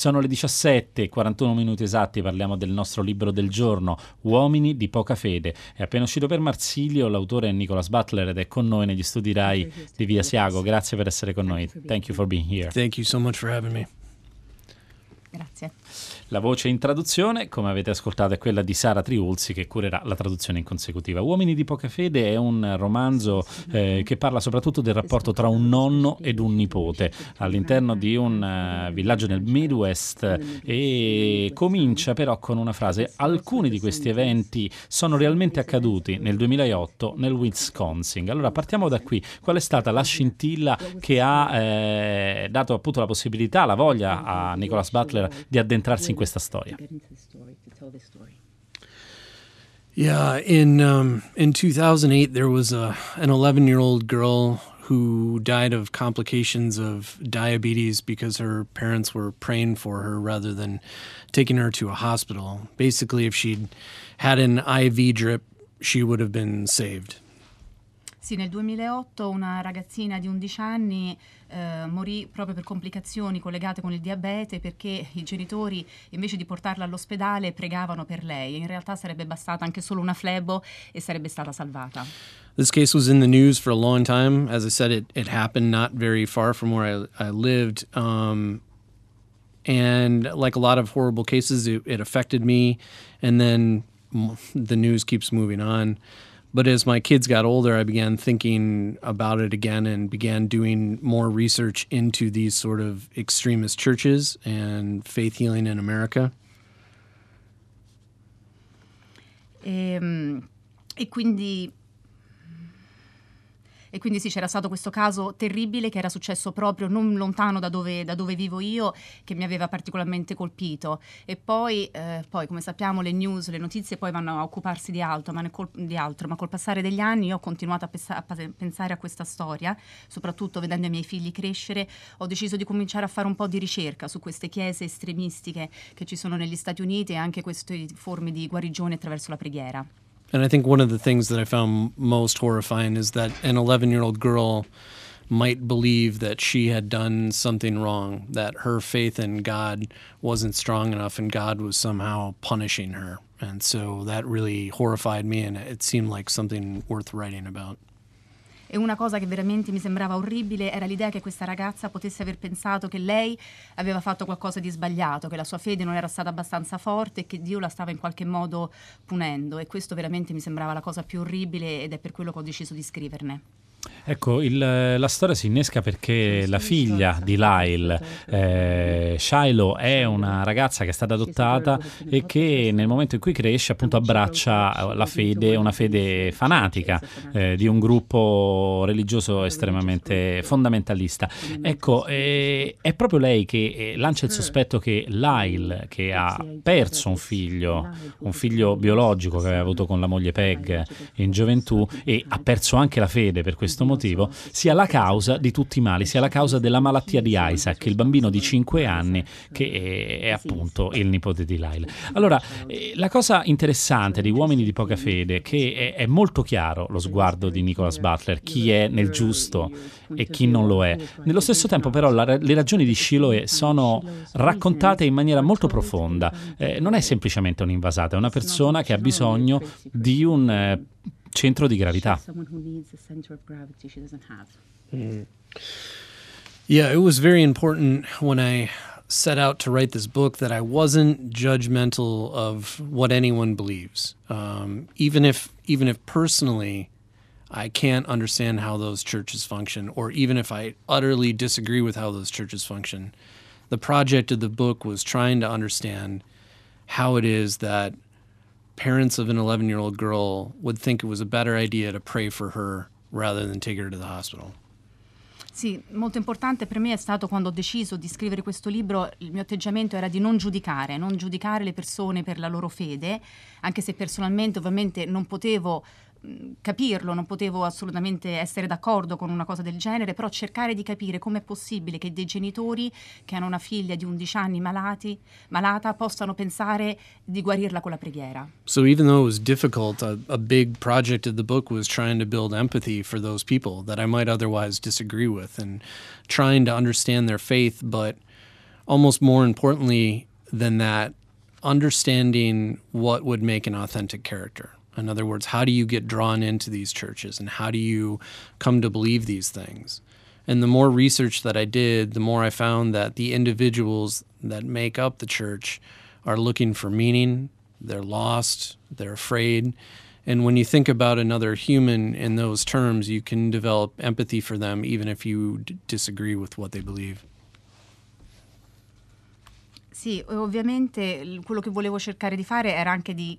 Sono le 17, 41 minuti esatti, parliamo del nostro libro del giorno, Uomini di poca fede. È appena uscito per Marsilio, l'autore è Nicholas Butler ed è con noi negli studi RAI di Via Siago. Grazie per essere con noi. Thank you for being here. Thank you so much for having me. Grazie. La voce in traduzione, come avete ascoltato, è quella di Sara Triulzi che curerà la traduzione in consecutiva. Uomini di poca fede è un romanzo eh, che parla soprattutto del rapporto tra un nonno ed un nipote all'interno di un uh, villaggio nel Midwest e comincia però con una frase alcuni di questi eventi sono realmente accaduti nel 2008 nel Wisconsin. Allora partiamo da qui. Qual è stata la scintilla che ha eh, dato appunto la possibilità, la voglia a Nicholas Butler di addentrarsi in questa storia. Yeah, in um, in 2008 there was a an 11 year old girl who died of complications of diabetes because her parents were praying for her rather than taking her to a hospital. Basically, if she'd had an IV drip, she would have been saved. Sì, nel 2008 una ragazzina di 11 anni eh, morì proprio per complicazioni collegate con il diabete perché i genitori invece di portarla all'ospedale pregavano per lei. In realtà sarebbe bastata anche solo una flebo e sarebbe stata salvata. This case was in the news for a long time. As I said, it, it happened not very far from where I, I lived. Um, and like a lot of horrible cases, it, it affected me. And then the news keeps moving on. But as my kids got older, I began thinking about it again and began doing more research into these sort of extremist churches and faith healing in America. E, ehm, e quindi E quindi sì, c'era stato questo caso terribile che era successo proprio non lontano da dove, da dove vivo io, che mi aveva particolarmente colpito. E poi, eh, poi, come sappiamo, le news, le notizie poi vanno a occuparsi di altro, ma, col, di altro, ma col passare degli anni io ho continuato a, pesa- a pensare a questa storia, soprattutto vedendo i miei figli crescere, ho deciso di cominciare a fare un po' di ricerca su queste chiese estremistiche che ci sono negli Stati Uniti e anche queste forme di guarigione attraverso la preghiera. And I think one of the things that I found most horrifying is that an 11 year old girl might believe that she had done something wrong, that her faith in God wasn't strong enough and God was somehow punishing her. And so that really horrified me and it seemed like something worth writing about. E una cosa che veramente mi sembrava orribile era l'idea che questa ragazza potesse aver pensato che lei aveva fatto qualcosa di sbagliato, che la sua fede non era stata abbastanza forte e che Dio la stava in qualche modo punendo. E questo veramente mi sembrava la cosa più orribile ed è per quello che ho deciso di scriverne. Ecco, il, la storia si innesca perché la figlia di Lyle, eh, Shiloh, è una ragazza che è stata adottata e che nel momento in cui cresce appunto abbraccia la fede, una fede fanatica eh, di un gruppo religioso estremamente fondamentalista. Ecco, eh, è proprio lei che eh, lancia il sospetto che Lyle, che ha perso un figlio, un figlio biologico che aveva avuto con la moglie Peg in gioventù e ha perso anche la fede per questo questo motivo, sia la causa di tutti i mali, sia la causa della malattia di Isaac, il bambino di 5 anni che è, appunto il nipote di Lyle. Allora, eh, la cosa interessante di Uomini di poca fede è che è, è molto chiaro lo sguardo di Nicholas Butler, chi è nel giusto e chi non lo è. Nello stesso tempo però la, le ragioni di Shiloh sono raccontate in maniera molto profonda. Eh, non è semplicemente un'invasata, è una persona che ha bisogno di un eh, centro di gravità. Mm. Yeah, it was very important when I set out to write this book that I wasn't judgmental of what anyone believes, um, even if even if personally I can't understand how those churches function, or even if I utterly disagree with how those churches function. The project of the book was trying to understand how it is that parents of an 11 year old girl would think it was a better idea to pray for her rather than take her to the hospital. Sì, molto importante per me è stato quando ho deciso di scrivere questo libro, il mio atteggiamento era di non giudicare, non giudicare le persone per la loro fede, anche se personalmente ovviamente non potevo capirlo, non potevo assolutamente essere d'accordo con una cosa del genere, però cercare di capire com'è possibile che dei genitori che hanno una figlia di 11 anni malati, malata possano pensare di guarirla con la preghiera. So even though it was difficult, a, a big project of the book was trying to build empathy for those people that I might otherwise disagree with and trying to understand their faith but almost more importantly than that, understanding what would make an authentic character. In other words, how do you get drawn into these churches and how do you come to believe these things? And the more research that I did, the more I found that the individuals that make up the church are looking for meaning, they're lost, they're afraid. And when you think about another human in those terms, you can develop empathy for them even if you d- disagree with what they believe. Sì, ovviamente quello che volevo cercare di fare era anche di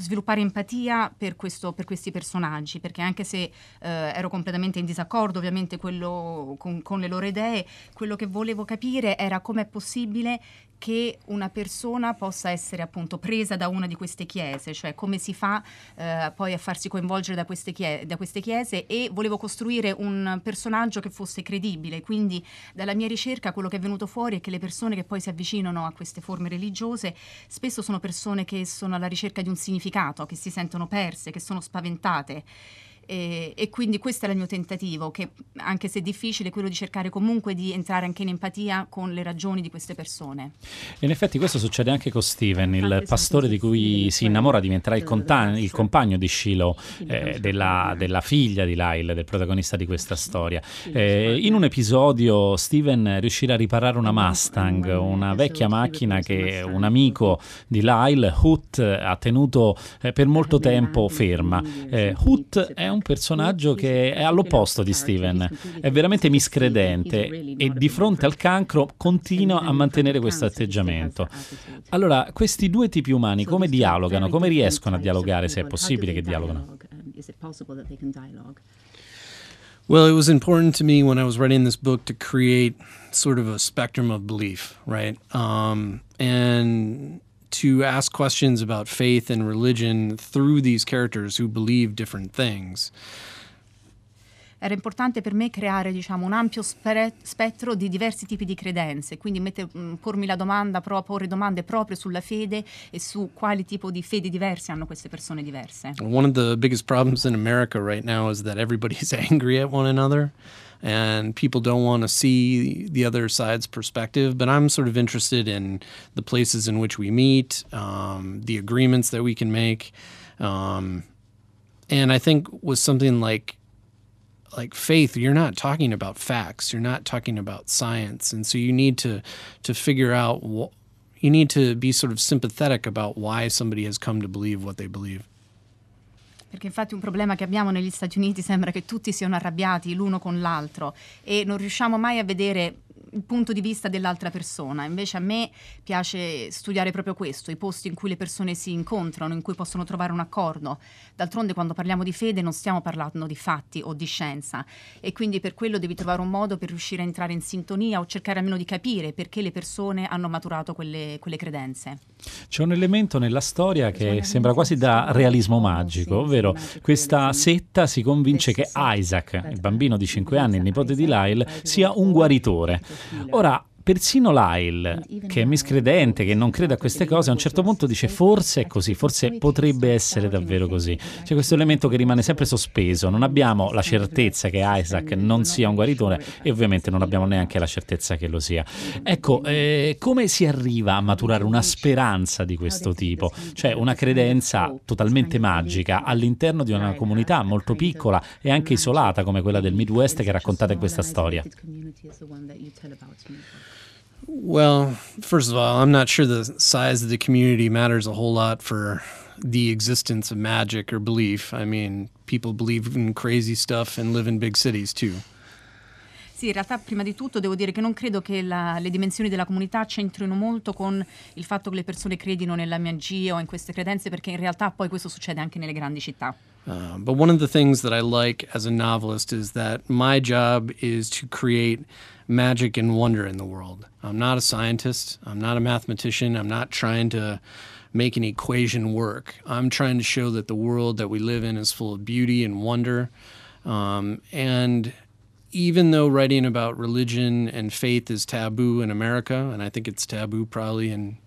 sviluppare empatia per, questo, per, questi personaggi, perché anche se eh, ero completamente in disaccordo ovviamente quello, con, con, le loro idee, quello che volevo capire era com'è possibile che una persona possa essere appunto presa da una di queste chiese, cioè come si fa eh, poi a farsi coinvolgere da queste, chiese, da queste, chiese, e volevo costruire un personaggio che fosse credibile, quindi dalla mia ricerca quello che è venuto fuori è che le persone che poi si avvicinano a queste forme religiose spesso sono persone che sono alla ricerca di un significato, che si sentono perse, che sono spaventate e, e, quindi questo è il mio tentativo, che anche se difficile, è quello di cercare comunque di entrare anche in empatia con le ragioni di queste persone. In effetti questo succede anche con Steven, il pastore di cui si innamora diventerà il, conta- il compagno di Shiloh, eh, della, della, figlia di Lyle, del protagonista di questa storia. Eh, in un episodio Steven riuscirà a riparare una Mustang, una vecchia macchina che un amico di Lyle, Hoot, ha tenuto eh, per molto tempo ferma. Eh, Hoot è un personaggio che è all'opposto di Steven, è veramente miscredente e di fronte al cancro continua a mantenere questo atteggiamento. Allora, questi due tipi umani come dialogano? Come riescono a dialogare, se è possibile che dialogano? Well, it was important to me when I was writing this book to create sort of a spectrum of belief, right? Um, and to ask questions about faith and religion through these characters who believe different things. Era importante per me creare diciamo, un ampio spe- spettro di diversi tipi di credenze, quindi mette, mm, pormi la domanda, pro- porre domande proprio sulla fede e su quali tipo di fedi diverse hanno queste persone diverse. One of the biggest problems in America right now is that everybody's angry at one another. And people don't want to see the other side's perspective. But I'm sort of interested in the places in which we meet, um, the agreements that we can make, um, and I think with something like like faith, you're not talking about facts, you're not talking about science, and so you need to to figure out what. You need to be sort of sympathetic about why somebody has come to believe what they believe. Perché infatti un problema che abbiamo negli Stati Uniti sembra che tutti siano arrabbiati l'uno con l'altro e non riusciamo mai a vedere il punto di vista dell'altra persona. Invece a me piace studiare proprio questo, i posti in cui le persone si incontrano, in cui possono trovare un accordo. D'altronde quando parliamo di fede non stiamo parlando di fatti o di scienza e quindi per quello devi trovare un modo per riuscire a entrare in sintonia o cercare almeno di capire perché le persone hanno maturato quelle, quelle credenze. C'è un elemento nella storia che sembra quasi da realismo magico, ovvero questa setta si convince che Isaac, il bambino di 5 anni, il nipote di Lyle, sia un guaritore. Ora, persino Lyle, che è miscredente, che non crede a queste cose, a un certo punto dice forse è così, forse potrebbe essere davvero così. C'è questo elemento che rimane sempre sospeso, non abbiamo la certezza che Isaac non sia un guaritore e ovviamente non abbiamo neanche la certezza che lo sia. Ecco, eh, come si arriva a maturare una speranza di questo tipo? Cioè una credenza totalmente magica all'interno di una comunità molto piccola e anche isolata come quella del Midwest che raccontate in questa storia. Well, first of all, I'm not sure the size of the community matters a whole lot for the existence of magic or belief. I mean, people believe in crazy stuff and live in big cities too. Sì, in realtà prima di tutto devo dire che non credo che la, le dimensioni della comunità c'entrino molto con il fatto che le persone credino nella magia o in queste credenze, perché in realtà poi questo succede anche nelle grandi città. Uh, but one of the things that I like as a novelist is that my job is to create magic and wonder in the world. I'm not a scientist, I'm not a mathematician, I'm not trying to make an equation work. I'm trying to show that the world that we live in is full of beauty and wonder. Um, and even though writing about religion and faith is taboo in America, and I think it's taboo probably in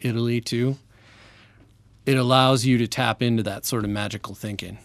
Italy too, it allows you to tap into that sort of magical thinking.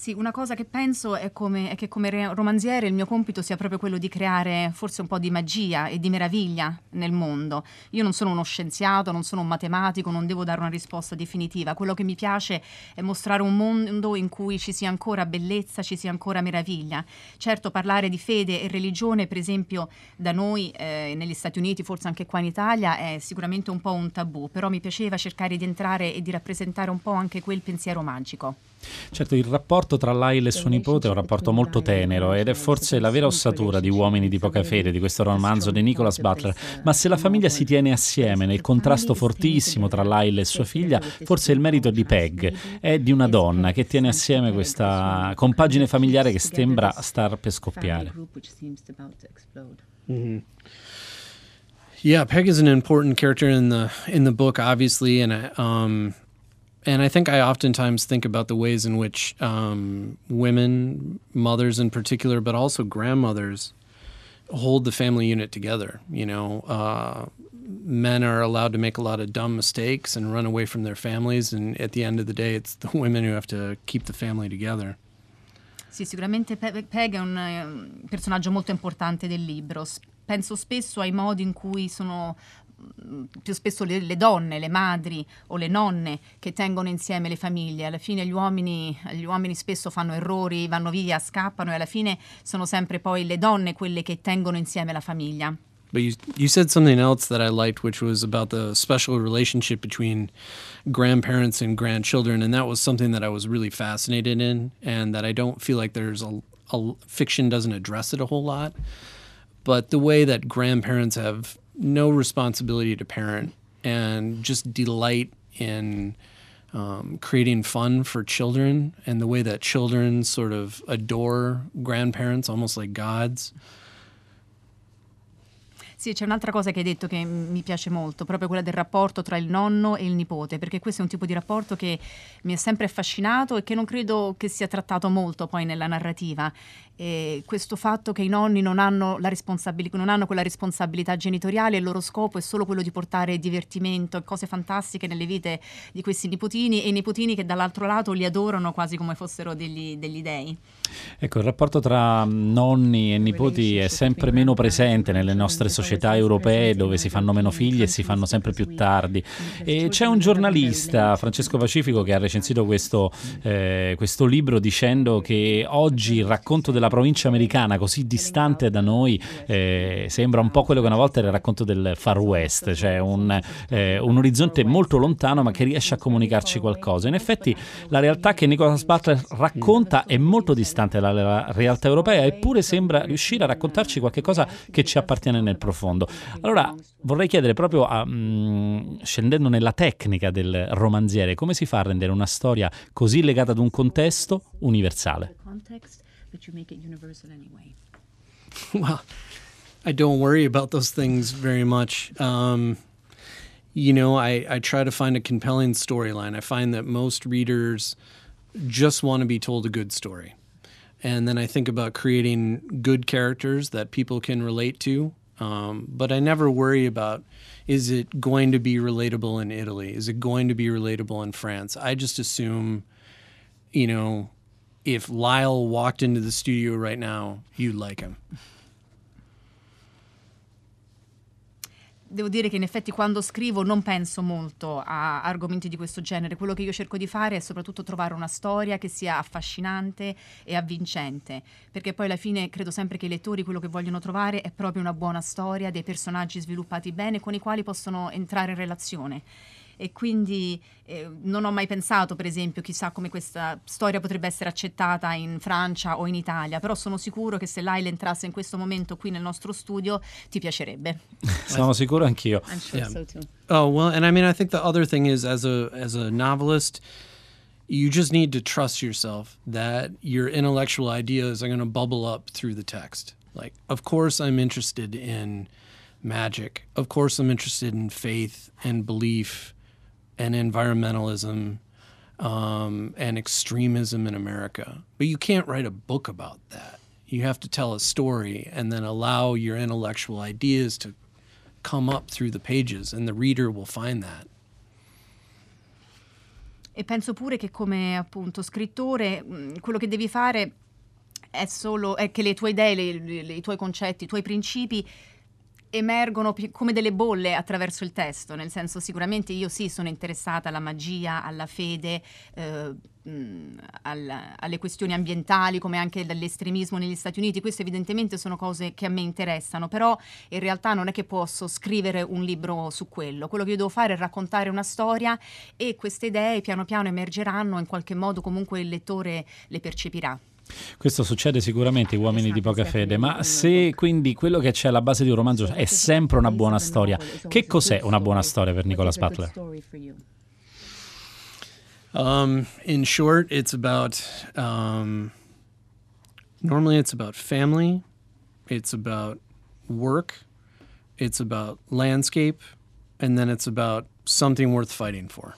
Sì, una cosa che penso è, come, è, che come romanziere il mio compito sia proprio quello di creare forse un po' di magia e di meraviglia nel mondo. Io non sono uno scienziato, non sono un matematico, non devo dare una risposta definitiva. Quello che mi piace è mostrare un mondo in cui ci sia ancora bellezza, ci sia ancora meraviglia. Certo, parlare di fede e religione, per esempio, da noi eh, negli Stati Uniti, forse anche qua in Italia, è sicuramente un po' un tabù, però mi piaceva cercare di entrare e di rappresentare un po' anche quel pensiero magico. Certo, il rapporto tra Lyle e suo nipote è un rapporto molto tenero ed è forse la vera ossatura di Uomini di poca fede, di questo romanzo di Nicholas Butler. Ma se la famiglia si tiene assieme nel contrasto fortissimo tra Lyle e sua figlia, forse il merito di Peg è di una donna che tiene assieme questa compagine familiare che sembra star per scoppiare. Mm-hmm. Yeah, Peg is an important character in the in the book, obviously, and um, and I think I oftentimes think about the ways in which um, women, mothers in particular, but also grandmothers, hold the family unit together. You know, uh, men are allowed to make a lot of dumb mistakes and run away from their families, and at the end of the day, it's the women who have to keep the family together. Sì, sicuramente Peg è un personaggio molto importante del libro. Penso spesso ai modi in cui sono più spesso le, le, donne, le madri o le nonne che tengono insieme le famiglie. Alla fine gli uomini, gli uomini spesso fanno errori, vanno via, scappano e alla fine sono sempre poi le donne quelle che tengono insieme la famiglia. But you, you said something else that I liked, which was about the special relationship between grandparents and grandchildren, and that was something that I was really fascinated in, and that I don't feel like there's a, a fiction doesn't address it a whole lot. But the way that grandparents have no responsibility to parent and just delight in um, creating fun for children and the way that children sort of adore grandparents almost like gods Sì, c'è un'altra cosa che hai detto che mi piace molto, proprio quella del rapporto tra il nonno e il nipote, perché questo è un tipo di rapporto che mi è sempre affascinato e che non credo che sia trattato molto poi nella narrativa. E questo fatto che i nonni non hanno, responsabili- non hanno quella responsabilità genitoriale, il loro scopo è solo quello di portare divertimento e cose fantastiche nelle vite di questi nipotini e i nipotini che dall'altro lato li adorano quasi come fossero degli, degli dei. Ecco, il rapporto tra nonni e nipoti è sempre meno presente nelle nostre società europee dove si fanno meno figli e si fanno sempre più tardi. E c'è un giornalista, Francesco Pacifico, che ha recensito questo, eh, questo libro dicendo che oggi il racconto della provincia americana, così distante da noi, eh, sembra un po' quello che una volta era il racconto del Far West, cioè un, eh, un orizzonte molto lontano ma che riesce a comunicarci qualcosa. In effetti la realtà che Nicholas Butler racconta è molto distante dalla realtà europea, eppure sembra riuscire a raccontarci qualcosa che ci appartiene nel profondo. Allora vorrei chiedere proprio, a, mh, mm, scendendo nella tecnica del romanziere, come si fa a rendere una storia così legata ad un contesto universale? Well, I don't worry about those things very much. Um, you know, I, I try to find a compelling storyline. I find that most readers just want to be told a good story. And then I think about creating good characters that people can relate to Um, but I never worry about is it going to be relatable in Italy? Is it going to be relatable in France? I just assume, you know, if Lyle walked into the studio right now, you'd like him. devo dire che in effetti quando scrivo non penso molto a argomenti di questo genere. Quello che io cerco di fare è soprattutto trovare una storia che sia affascinante e avvincente, perché poi alla fine credo sempre che i lettori quello che vogliono trovare è proprio una buona storia, dei personaggi sviluppati bene con i quali possono entrare in relazione e quindi eh, non ho mai pensato, per esempio, chissà come questa storia potrebbe essere accettata in Francia o in Italia, però sono sicuro che se Laila entrasse in questo momento qui nel nostro studio ti piacerebbe. sono sicuro anch'io. I'm sure yeah. so too. Oh, well, and I mean I think the other thing is as a as a novelist you just need to trust yourself that your intellectual ideas are going to bubble up through the text. Like, of course, I'm interested in magic. Of course, I'm interested in faith and belief and environmentalism um, and extremism in America. But you can't write a book about that. You have to tell a story and then allow your intellectual ideas to come up through the pages, and the reader will find that. E penso pure che come appunto scrittore quello che devi fare è solo è che le tue idee, le, le, i tuoi concetti, i tuoi principi emergono come delle bolle attraverso il testo, nel senso sicuramente io sì sono interessata alla magia, alla fede, eh, mh, al, alle questioni ambientali come anche dall'estremismo negli Stati Uniti, queste evidentemente sono cose che a me interessano, però in realtà non è che posso scrivere un libro su quello, quello che io devo fare è raccontare una storia e queste idee piano piano emergeranno, in qualche modo comunque il lettore le percepirà. Questo succede sicuramente ai uomini di poca fede, ma se quindi quello che c'è alla base di un romanzo è sempre una buona storia, che cos'è una buona storia per Nicholas Butler? Um, in short, it's about um, normally it's about family, it's about work, it's about landscape, and then it's about something worth fighting for.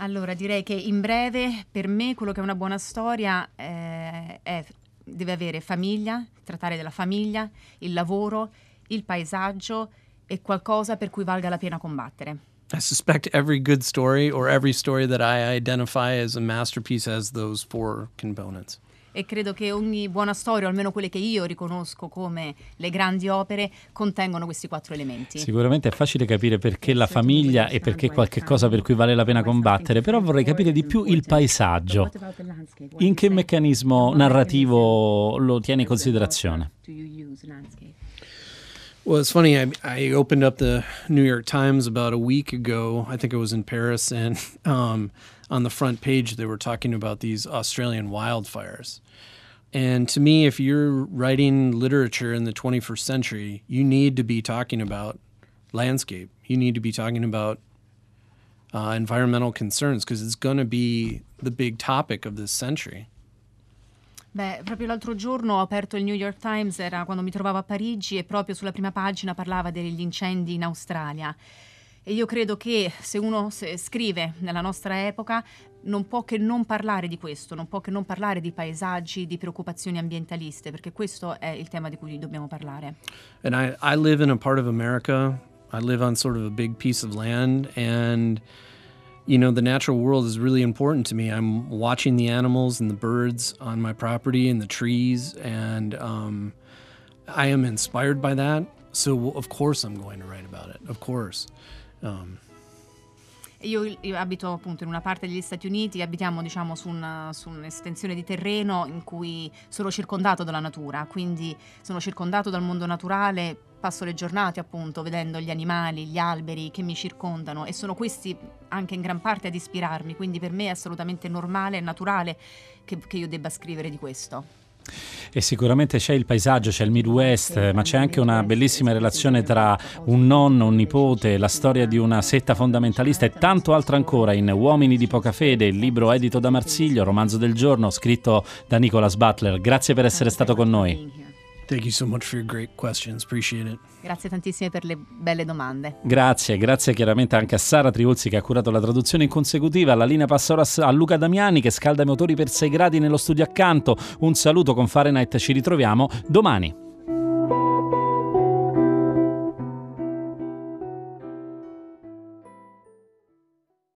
Allora, direi che in breve, per me, quello che è una buona storia eh, è, deve avere famiglia, trattare della famiglia, il lavoro, il paesaggio e qualcosa per cui valga la pena combattere. I suspect every good story or every story that I identify as a masterpiece has those four components e credo che ogni buona storia, o almeno quelle che io riconosco come le grandi opere, contengono questi quattro elementi. Sicuramente è facile capire perché la famiglia e perché qualche cosa per cui vale la pena combattere, però vorrei capire di più il paesaggio. In che meccanismo narrativo lo tiene in considerazione? Well, it's funny. I, I opened up the New York Times about a week ago. I think it was in Paris, and um, on the front page they were talking about these Australian wildfires. And to me, if you're writing literature in the 21st century, you need to be talking about landscape. You need to be talking about uh, environmental concerns because it's going to be the big topic of this century. Beh, proprio l'altro giorno ho aperto il New York Times, era quando mi trovavo a Parigi e proprio sulla prima pagina parlava degli incendi in Australia. E io credo che se uno scrive nella nostra epoca non può che non parlare di questo, non può che non parlare di paesaggi, di preoccupazioni ambientaliste, perché questo è il tema di cui dobbiamo parlare. And I, I live in a part of America. I live on sort of a big piece of land and you know the natural world is really important to me. I'm watching the animals and the birds on my property and the trees and um, I am inspired by that. So of course I'm going to write about it. Of course. Um, io, abito appunto in una parte degli Stati Uniti, abitiamo diciamo su, una, su, un'estensione di terreno in cui sono circondato dalla natura, quindi sono circondato dal mondo naturale, passo le giornate appunto vedendo gli animali, gli alberi che mi circondano e sono questi anche in gran parte ad ispirarmi, quindi per me è assolutamente normale e naturale che, che io debba scrivere di questo. E sicuramente c'è il paesaggio, c'è il Midwest, ma c'è anche una bellissima relazione tra un nonno, un nipote, la storia di una setta fondamentalista e tanto altro ancora in Uomini di poca fede, il libro edito da Marsiglio, romanzo del giorno, scritto da Nicholas Butler. Grazie per essere stato con noi. Thank you so much for your great questions. Appreciate it. Grazie tantissime per le belle domande. Grazie, grazie chiaramente anche a Sara Triulzi che ha curato la traduzione in consecutiva. La linea passa ora a Luca Damiani che scalda i motori per 6 gradi nello studio accanto. Un saluto con Fahrenheit, ci ritroviamo domani.